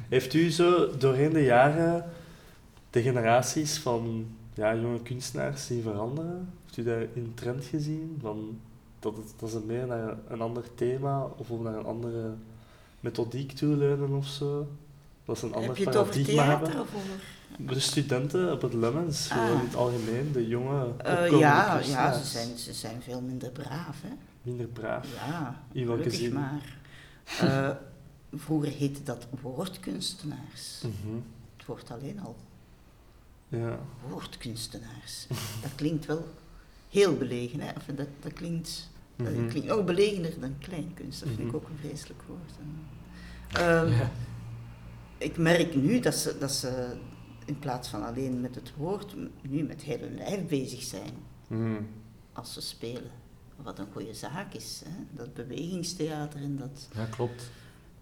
Heeft u zo doorheen de jaren de generaties van ja, jonge kunstenaars zien veranderen? Heeft u daar een trend gezien? Van dat, het, dat ze meer naar een ander thema of naar een andere methodiek toe leunen of zo? Dat ze een ander paradigma hebben? of over... De studenten op het Lemmens, Ah. in het algemeen, de jonge opkomende ja, ja ze, zijn, ze zijn veel minder braaf. Hè? Minder braaf. Ja, In welke zin? maar. Eh, vroeger heette dat woordkunstenaars. Mhm. Het wordt alleen al Ja. woordkunstenaars. Dat klinkt wel heel belegen. Hè? Of dat, dat, klinkt, dat Mhm. klinkt nog belegener dan kleinkunst. Dat vind ik Mhm. ook een vreselijk woord. Ehm, Ik merk nu dat ze, dat ze in plaats van alleen met het woord, nu met heel hun lijf bezig zijn Mhm. als ze spelen. Wat een goede zaak is. Hè? Dat bewegingstheater en dat Ja, klopt.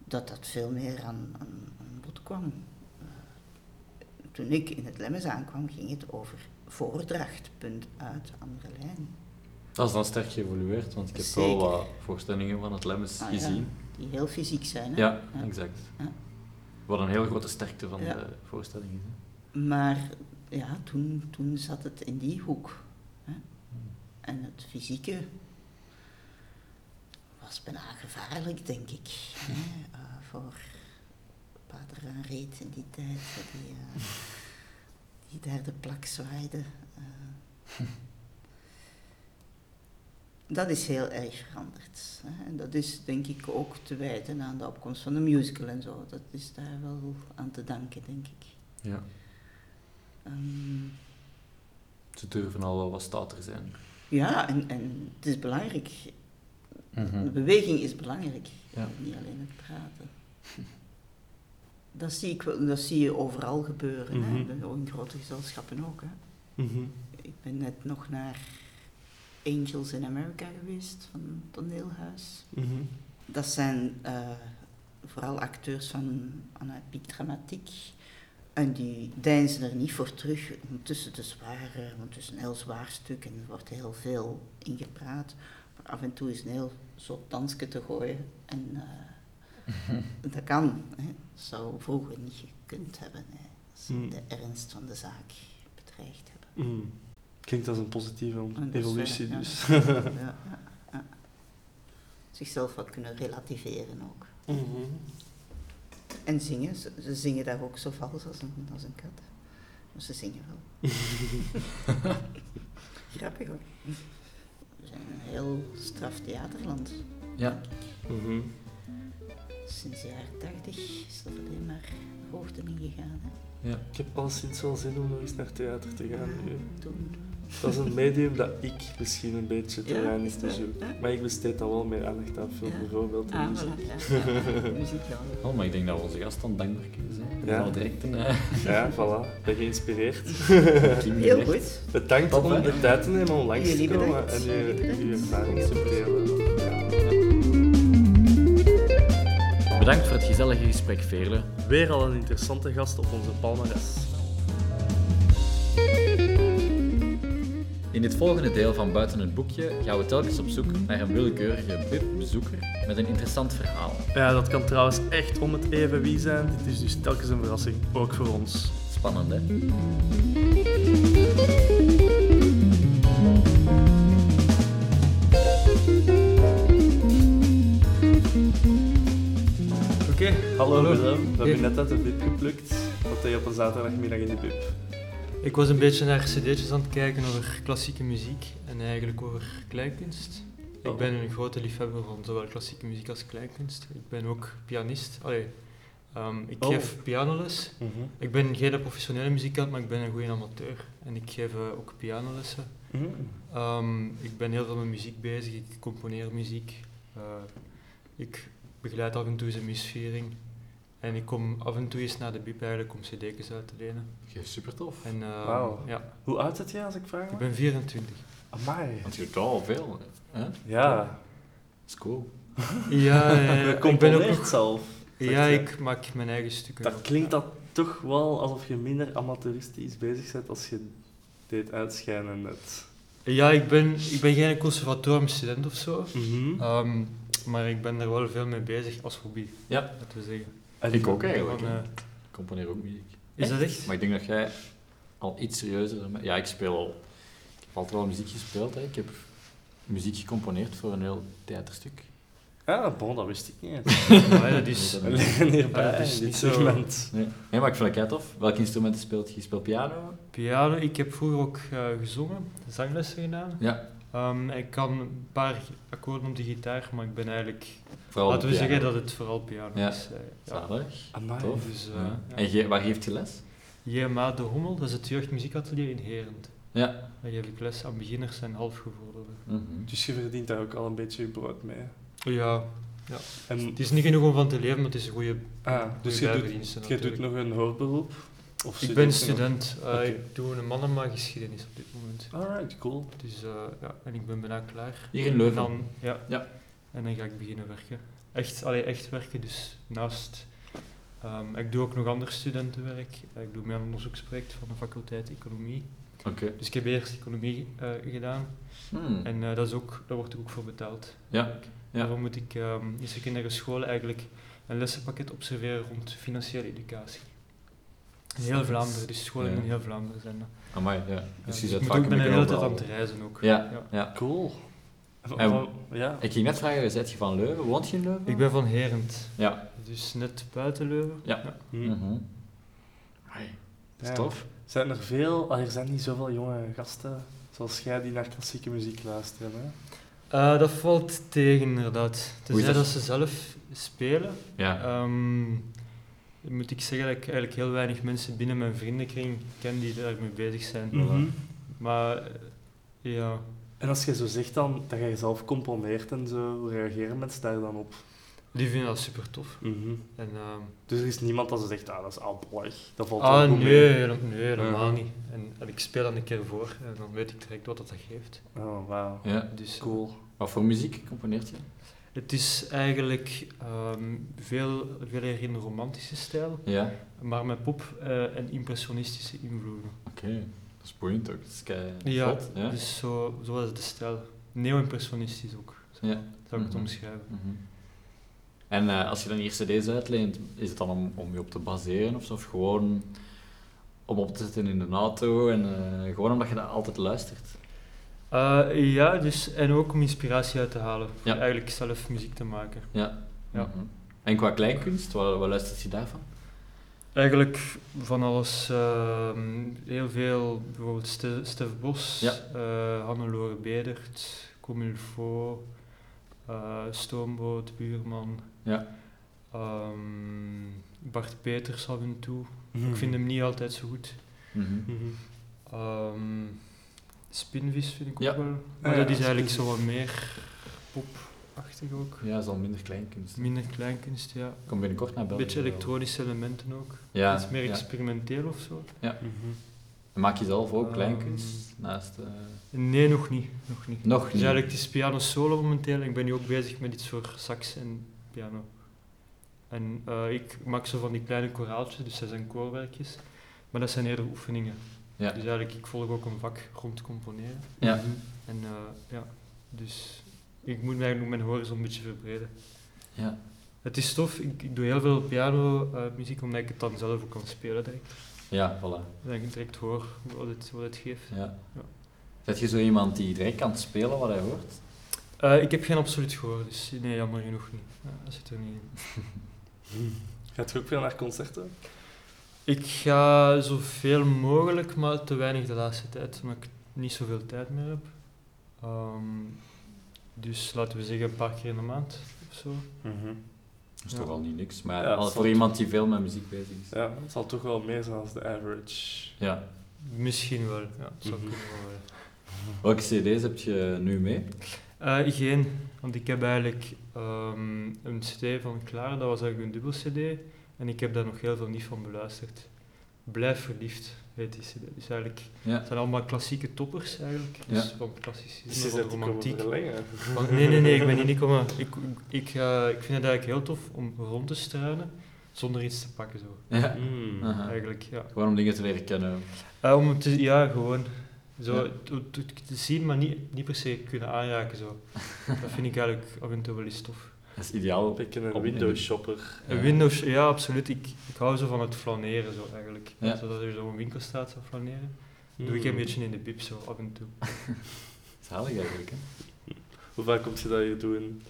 dat, dat veel meer aan, aan, aan bod kwam. Eh, toen ik in het Lemmes aankwam, ging het over voordracht, punt uit, andere lijn. Dat is dan sterk geëvolueerd, want ik heb Zeker. wel wat voorstellingen van het Lemmes Ah, ja, gezien. die heel fysiek zijn. Hè? Ja, Ja. exact. Ja. Wat een heel grote sterkte van Ja. de voorstelling is. hè. Maar ja, toen, toen zat het in die hoek. Hè? En het fysieke was bijna gevaarlijk, denk ik. Hè? eh, voor Pater Reet in die tijd, die, eh, die daar de plak zwaaide. eh. dat is heel erg veranderd. Hè? En dat is denk ik ook te wijten aan de opkomst van de musical en zo. Dat is daar wel aan te danken, denk ik. Ja. Ehm, Ze durven al wel wat stouter zijn. ja, en, en het is belangrijk. De Mhm. beweging is belangrijk, Ja. niet alleen het praten. Dat zie, ik, dat zie je overal gebeuren, hè? Ook in grote gezelschappen ook. Hè? Mhm. Ik ben net nog naar Angels in America geweest, van een toneelhuis. Mhm. Dat zijn eh, vooral acteurs van Anapiek Dramatiek. En die deinzen er niet voor terug om tussen de zware, want het is een heel zwaar stuk en er wordt heel veel ingepraat. Maar af en toe is een heel zot dansje te gooien. En eh, dat kan. Hè. Dat zou vroeger niet gekund hebben. Hè. Als ze Mm. de ernst van de zaak bedreigd hebben. Mhm. Klinkt als een positieve evolutie ja. dus. Ja, ja, ja. Zichzelf wat kunnen relativeren ook. Mhm. En zingen, ze, ze zingen daar ook zo vals als een, als een kat. Maar ze zingen wel. Grappig hoor. We zijn een heel straf theaterland. Ja. Mhm. Sinds de jaren 80 is er alleen maar hoogte in gegaan. Hè. ja. Ik heb al sinds wel zin om nog eens naar theater te gaan nu. Toen. Dat is een medium dat ik misschien een beetje te Ja, weinig is bezoek. Ja. Maar ik besteed dan wel meer aandacht aan film Ja. bijvoorbeeld. Ah, muziek. voilà, ja. ja. Muziek wel. Oh, maar ik denk dat we onze gast dan dankbaar kunnen zijn. Dat Ja. is al direct een uh, Ja, voilà. Ben geïnspireerd. Heel goed. Bedankt Top, om de tijd te nemen om langs te komen bedankt. en je, ervaring te delen. Ja. Bedankt voor het gezellige gesprek, Veerle. Weer al een interessante gast op onze palmares. In dit volgende deel van Buiten het Boekje gaan we telkens op zoek naar een willekeurige BIP-bezoeker met een interessant verhaal. Ja, dat kan trouwens echt om het even wie zijn. Dit is dus telkens een verrassing, ook voor ons. Spannend, hè? Oké, hallo, Hallo. Willem. We hebben net uit de bib geplukt. Wat deed je op een zaterdagmiddag in de bib? Ik was een beetje naar cd'tjes aan het kijken over klassieke muziek en eigenlijk over kleinkunst. Oh. Ik ben een grote liefhebber van zowel klassieke muziek als kleinkunst. Ik ben ook pianist. Allee, ehm, ik Oh. geef pianoles. Ik ben geen professionele muzikant, maar ik ben een goede amateur. En ik geef eh, ook pianolessen. Mhm. Ehm, ik ben heel veel met muziek bezig. Ik componeer muziek. Eh, ik begeleid af en toe een misviering. En ik kom af en toe eens naar de bib eigenlijk om cd's uit te lenen. Super tof. En, eh, Wauw. Ja, Hoe oud zit je als ik vraag ik ben 24. Amai. Want je doet al veel, hè? Dat Ja, is cool. Ja, ik ben ook zelf. Ja, je. ik maak mijn eigen stukken. Dat klinkt dat toch wel alsof je minder amateuristisch bezig bent als je deed uitschijnen net. Ja, ik ben, ik ben geen conservatoriumstudent of zo. Mhm. Ehm, maar ik ben er wel veel mee bezig als hobby, Ja, laten we zeggen. En ik ook eigenlijk. Van, eh, Ik componeer ook muziek. is dat echt? Maar ik denk dat jij al iets serieuzer... Ja, ik speel al... Ik heb altijd wel muziek gespeeld, hè. Ik heb muziek gecomponeerd voor een heel theaterstuk. Ah, bon, dat wist ik niet. Maar dat is... We liggen hierbij in dit segment. Nee. nee, maar ik vind het kei tof. Welke instrumenten speelt je? Je speelt piano? Piano, ik heb vroeger ook eh, gezongen, zanglessen gedaan. Ja, Ehm, ik kan een paar akkoorden op de gitaar, maar ik ben eigenlijk... vooral laten we piano. zeggen dat het vooral piano Ja. is. eh, ja. Zalig. Amai. Tof. Dus, eh, Ja. ja. En ge- waar geeft je les? JMA De Hommel, dat is het jeugdmuziekatelier in Herent. Ja. Daar geef ik les aan beginners en halfgevorderden. Mhm. Dus je verdient daar ook al een beetje je brood mee. Ja, En, het is niet genoeg om van te leven, maar het is een goede ah, dus je doet, je doet nog een hoofdberoep? Of Ik ben student. Oké. Ik doe een mannenmaaggeschiedenis op dit moment. Alright, cool. Dus, eh, ja, en ik ben bijna klaar. Hier in En Leuven? dan, ja. Ja. En dan ga ik beginnen werken. Echt, allee, echt werken, dus naast... ehm, ik doe ook nog ander studentenwerk. Eh, Ik doe mijn onderzoeksproject van de faculteit Economie. Oké. Dus ik heb eerst Economie eh, gedaan. Hmm. En dat is ook, daar word ik ook voor betaald. Ja, ja. Daarom moet ik ehm in secundaire scholen eigenlijk een lessenpakket observeren rond financiële educatie. In heel Vlaanderen, dus scholen Ja. in heel Vlaanderen zijn dat. Amai, ja. Ja, Dus je dus zit ik moet vaak ook ben de hele tijd aan het reizen ook. Ja, Ja. ja. Cool. En- ja. Ik ging net vragen, zet je van Leuven? Woont je in Leuven? Ik ben van Herent, Ja. dus net buiten Leuven. Ja. Hm. Mhm. Amai, dat is Ja. tof. Zijn er veel, ah, er zijn niet zoveel jonge gasten zoals jij die naar klassieke muziek luisteren. Hè? Eh, dat valt tegen inderdaad. Tenzij dat? dat ze zelf spelen, Ja. ehm, moet ik zeggen dat ik eigenlijk heel weinig mensen binnen mijn vriendenkring ken die daarmee bezig zijn. Mhm. Maar eh, ja, En als je zo zegt dan dat je zelf componeert en zo, hoe reageren mensen daar dan op? die vinden dat super tof. Mhm. En, ehm, Dus er is niemand dat ze zegt, ah, dat is albolig. Dat valt wel ah, goed nee, mee. nee, helemaal niet. En, en ik speel dan een keer voor en dan weet ik direct wat dat geeft. Oh, wauw. ja. Dus Cool. Wat voor muziek componeert je? Het is eigenlijk ehm, veel, veel eer in de romantische stijl, Ja. maar met pop eh, en impressionistische invloeden. Oké. Dat is boeiend ook. Dat is kei Ja, dus zo, zo is de stijl. Neo-impressionistisch ook, zo Ja. zou ik het Mhm. omschrijven. Mhm. En eh, als je dan hier cd's uitleent, is het dan om, om je op te baseren of zo? Of gewoon om op te zetten in de auto en eh, gewoon omdat je dat altijd luistert? Eh, ja, dus, en ook om inspiratie uit te halen, voor Ja. eigenlijk zelf muziek te maken. Ja. Ja. Mhm. En qua kleinkunst, wat, wat luistert je daarvan? Eigenlijk van alles. ehm, heel veel, bijvoorbeeld Ste Stef Bos, Ja. eh, Hannelore Bedert, Comilfo, eh Stoomboot, Buurman. Ja. ehm, Bart Peters af en toe. Mhm. Ik vind hem niet altijd zo goed. Mhm. Ehm, Spinvis vind ik ook Ja. wel. Maar Ah, dat ja, is eigenlijk Spinvis. zo wat meer popachtig ook. Ja, dat is al minder kleinkunst. Minder kleinkunst, ja. Kom binnenkort naar Een België. beetje elektronische elementen ook. Ja, Iets meer ja. experimenteel of zo. Mhm. En Maak je zelf ook Ehm, kleinkunst naast... eh, Nee, nog niet. Nog niet. Nog Dus niet? eigenlijk, het is piano solo momenteel. Ik ben nu ook bezig met iets voor sax en piano. En eh, ik maak zo van die kleine koraaltjes, dus dat zijn koorwerkjes. Maar dat zijn eerder oefeningen. Ja. Dus eigenlijk, ik volg ook een vak rond componeren. Ja. En eh, ja, dus ik moet eigenlijk nog mijn horizon een beetje verbreden. Ja. Het is tof, ik, ik doe heel veel piano eh, muziek omdat ik het dan zelf ook kan spelen direct. Ja, voilà. Dat ik direct hoor wat het, wat het geeft. Ja. Ja. Zet je zo iemand die direct kan spelen wat hij hoort? Eh, ik heb geen absoluut gehoor, dus nee, jammer genoeg niet. Ja, dat zit er niet in. Gaat je ook veel naar concerten? Ik ga zoveel mogelijk, maar te weinig de laatste tijd, omdat ik niet zoveel tijd meer heb. Ehm, dus laten we zeggen een paar keer in de maand of zo. Mhm. Dat is Ja. toch al niet niks, maar Ja, voor zal- iemand die veel met muziek bezig is. Ja, het zal toch wel meer zijn als de average. Ja. Misschien wel, ja, zou Mhm. kunnen wel. ja. Welke cd's heb je nu mee? Eh, geen, want ik heb eigenlijk ehm, een CD van Klaar, dat was eigenlijk een dubbel CD. En ik heb daar nog heel veel niet van beluisterd. Blijf verliefd heet die CD. Dus eigenlijk, Ja. het zijn allemaal klassieke toppers eigenlijk. Dus Ja. van Dus klassicisme, van romantiek. Van- nee, nee, nee, ik ben hier niet komen. Ik, ik, eh, ik vind het eigenlijk heel tof om rond te struinen zonder iets te pakken. Zo. Ja. Mm. Aha. Eigenlijk, ja. Gewoon om dingen te leren kennen. Eh, om het te, ja, gewoon zo Ja. te, te- te zien, maar niet, niet per se kunnen aanraken. Zo. Dat vind ik eigenlijk af en toe wel eens tof. Dat is ideaal. Een beetje een Om- window shopper. Een Windows, ja, absoluut. Ik, ik hou zo van het flaneren, zo eigenlijk. Ja. Zodat er zo'n winkel staat, zo flaneren. Doe ik Mm. een beetje in de bib, zo af en toe. Zalig eigenlijk, hè? Hoe vaak komt je dat hier doen?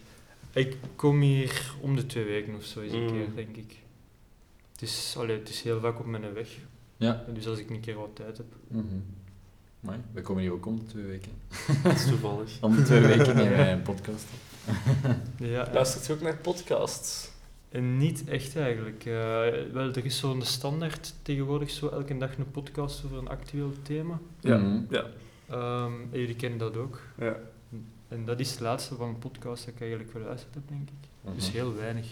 Ik kom hier om de twee weken of zo eens een Mm. keer, denk ik. Het is, allee, het is heel vaak op mijn weg. Ja. En Dus als ik een keer wat tijd heb. Mhm. Mooi. We komen hier ook om de twee weken. Dat is toevallig. Om de twee weken nemen wij een podcast op. Ja, Luistert je ook naar podcasts? En niet echt eigenlijk. Eh, wel, er is zo'n standaard tegenwoordig zo elke dag een podcast over een actueel thema. Ja. Mhm. Ja. Ehm, en jullie kennen dat ook. ja. En dat is het laatste van een podcast dat ik eigenlijk geluisterd heb, denk ik. Mhm. Dus heel weinig.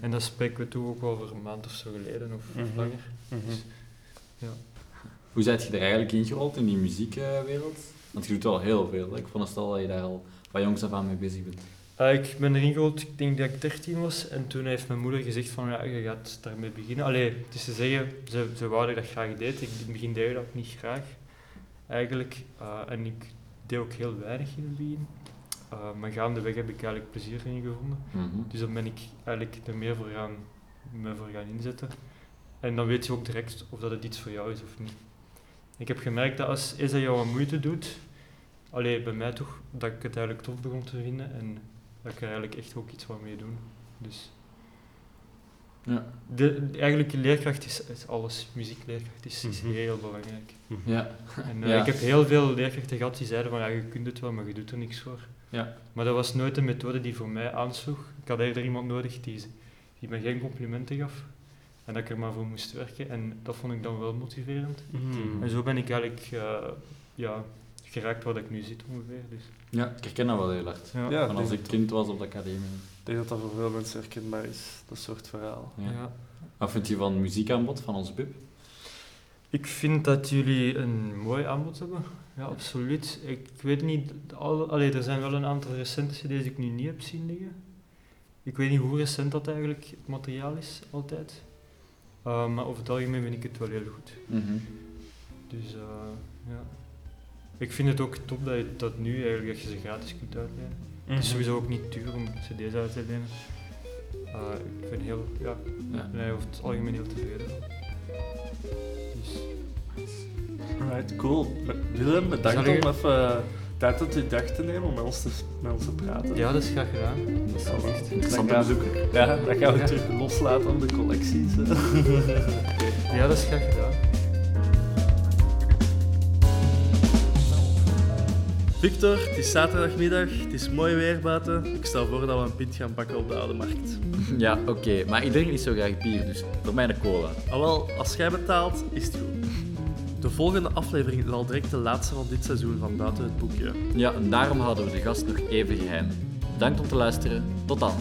En dat spreken we toen ook over een maand of zo geleden, of Mhm. langer. Mhm. Dus, ja. Hoe zijt je er eigenlijk ingerold in die muziekwereld? Want je doet al heel veel. Ik veronderstel dat je daar al van jongs af aan mee bezig bent. Eh, ik ben erin gerold, ik denk dat ik 13 was. En toen heeft mijn moeder gezegd van, ja, je gaat daarmee beginnen. Allee, het is te zeggen, ze, ze wou dat ik dat graag deed. Ik, in het begin deed ik dat niet graag, eigenlijk. Eh, en ik deed ook heel weinig in het begin. Eh, maar gaandeweg heb ik eigenlijk plezier in gevonden. Mhm. Dus dan ben ik eigenlijk er meer voor gaan, me voor gaan inzetten. En dan weet je ook direct of dat het iets voor jou is of niet. Ik heb gemerkt dat als eens dat jou wat moeite doet, allee, bij mij toch, dat ik het eigenlijk tof begon te vinden en dat ik er eigenlijk echt ook iets wat mee doen. Dus Ja. de, eigenlijk leerkracht is, is alles. Muziekleerkracht is, is Mhm. heel belangrijk. Ja. En eh, Ja. ik heb heel veel leerkrachten gehad die zeiden van ja, je kunt het wel, maar je doet er niks voor. Ja. Maar dat was nooit een methode die voor mij aansloeg. Ik had eerder iemand nodig die, die me geen complimenten gaf en dat ik er maar voor moest werken. En dat vond ik dan wel motiverend. Mhm. En zo ben ik eigenlijk eh, ja, geraakt waar ik nu zit ongeveer. Dus. ja, ik herken dat wel heel hard. Ja. Ja, Van als ik kind was op de academie. Ik denk dat dat voor veel mensen herkenbaar is, dat soort verhaal. Ja. Ja. Wat vind je van het muziekaanbod van onze pub? Ik vind dat jullie een mooi aanbod hebben. Ja, absoluut. Ik weet niet, al, allee, er zijn wel een aantal recente cd's die ik nu niet heb zien liggen. Ik weet niet hoe recent dat eigenlijk het materiaal is, altijd. Uh, maar over het algemeen vind ik het wel heel goed. Mhm. Dus uh, ja. Ik vind het ook top dat je dat nu eigenlijk dat je ze gratis kunt uitlenen. Het is sowieso ook niet duur om cd's uit te lenen. Uh, ik ben heel, ja, Ja. ben over het algemeen heel tevreden. Dus. Alright, cool. Willem, bedankt om even tijd uit je dag te nemen om met ons te, met ons te praten. Ja, dat is graag gedaan. Dat is wel Alsjeblieft. interessant. Ja, dat gaan we Ja. terug loslaten op de collecties. Ja, dat is graag gedaan. Victor, het is zaterdagmiddag, het is mooi weer buiten. Ik stel voor dat we een pint gaan pakken op de Oude Markt. Ja, oké. Maar ik drink niet zo graag bier, dus voor mij een cola. Ah, wel, als jij betaalt, is het goed. De volgende aflevering is al direct de laatste van dit seizoen van Buiten het Boekje. Ja, en daarom houden we de gast nog even geheim. Bedankt om te luisteren. Tot dan.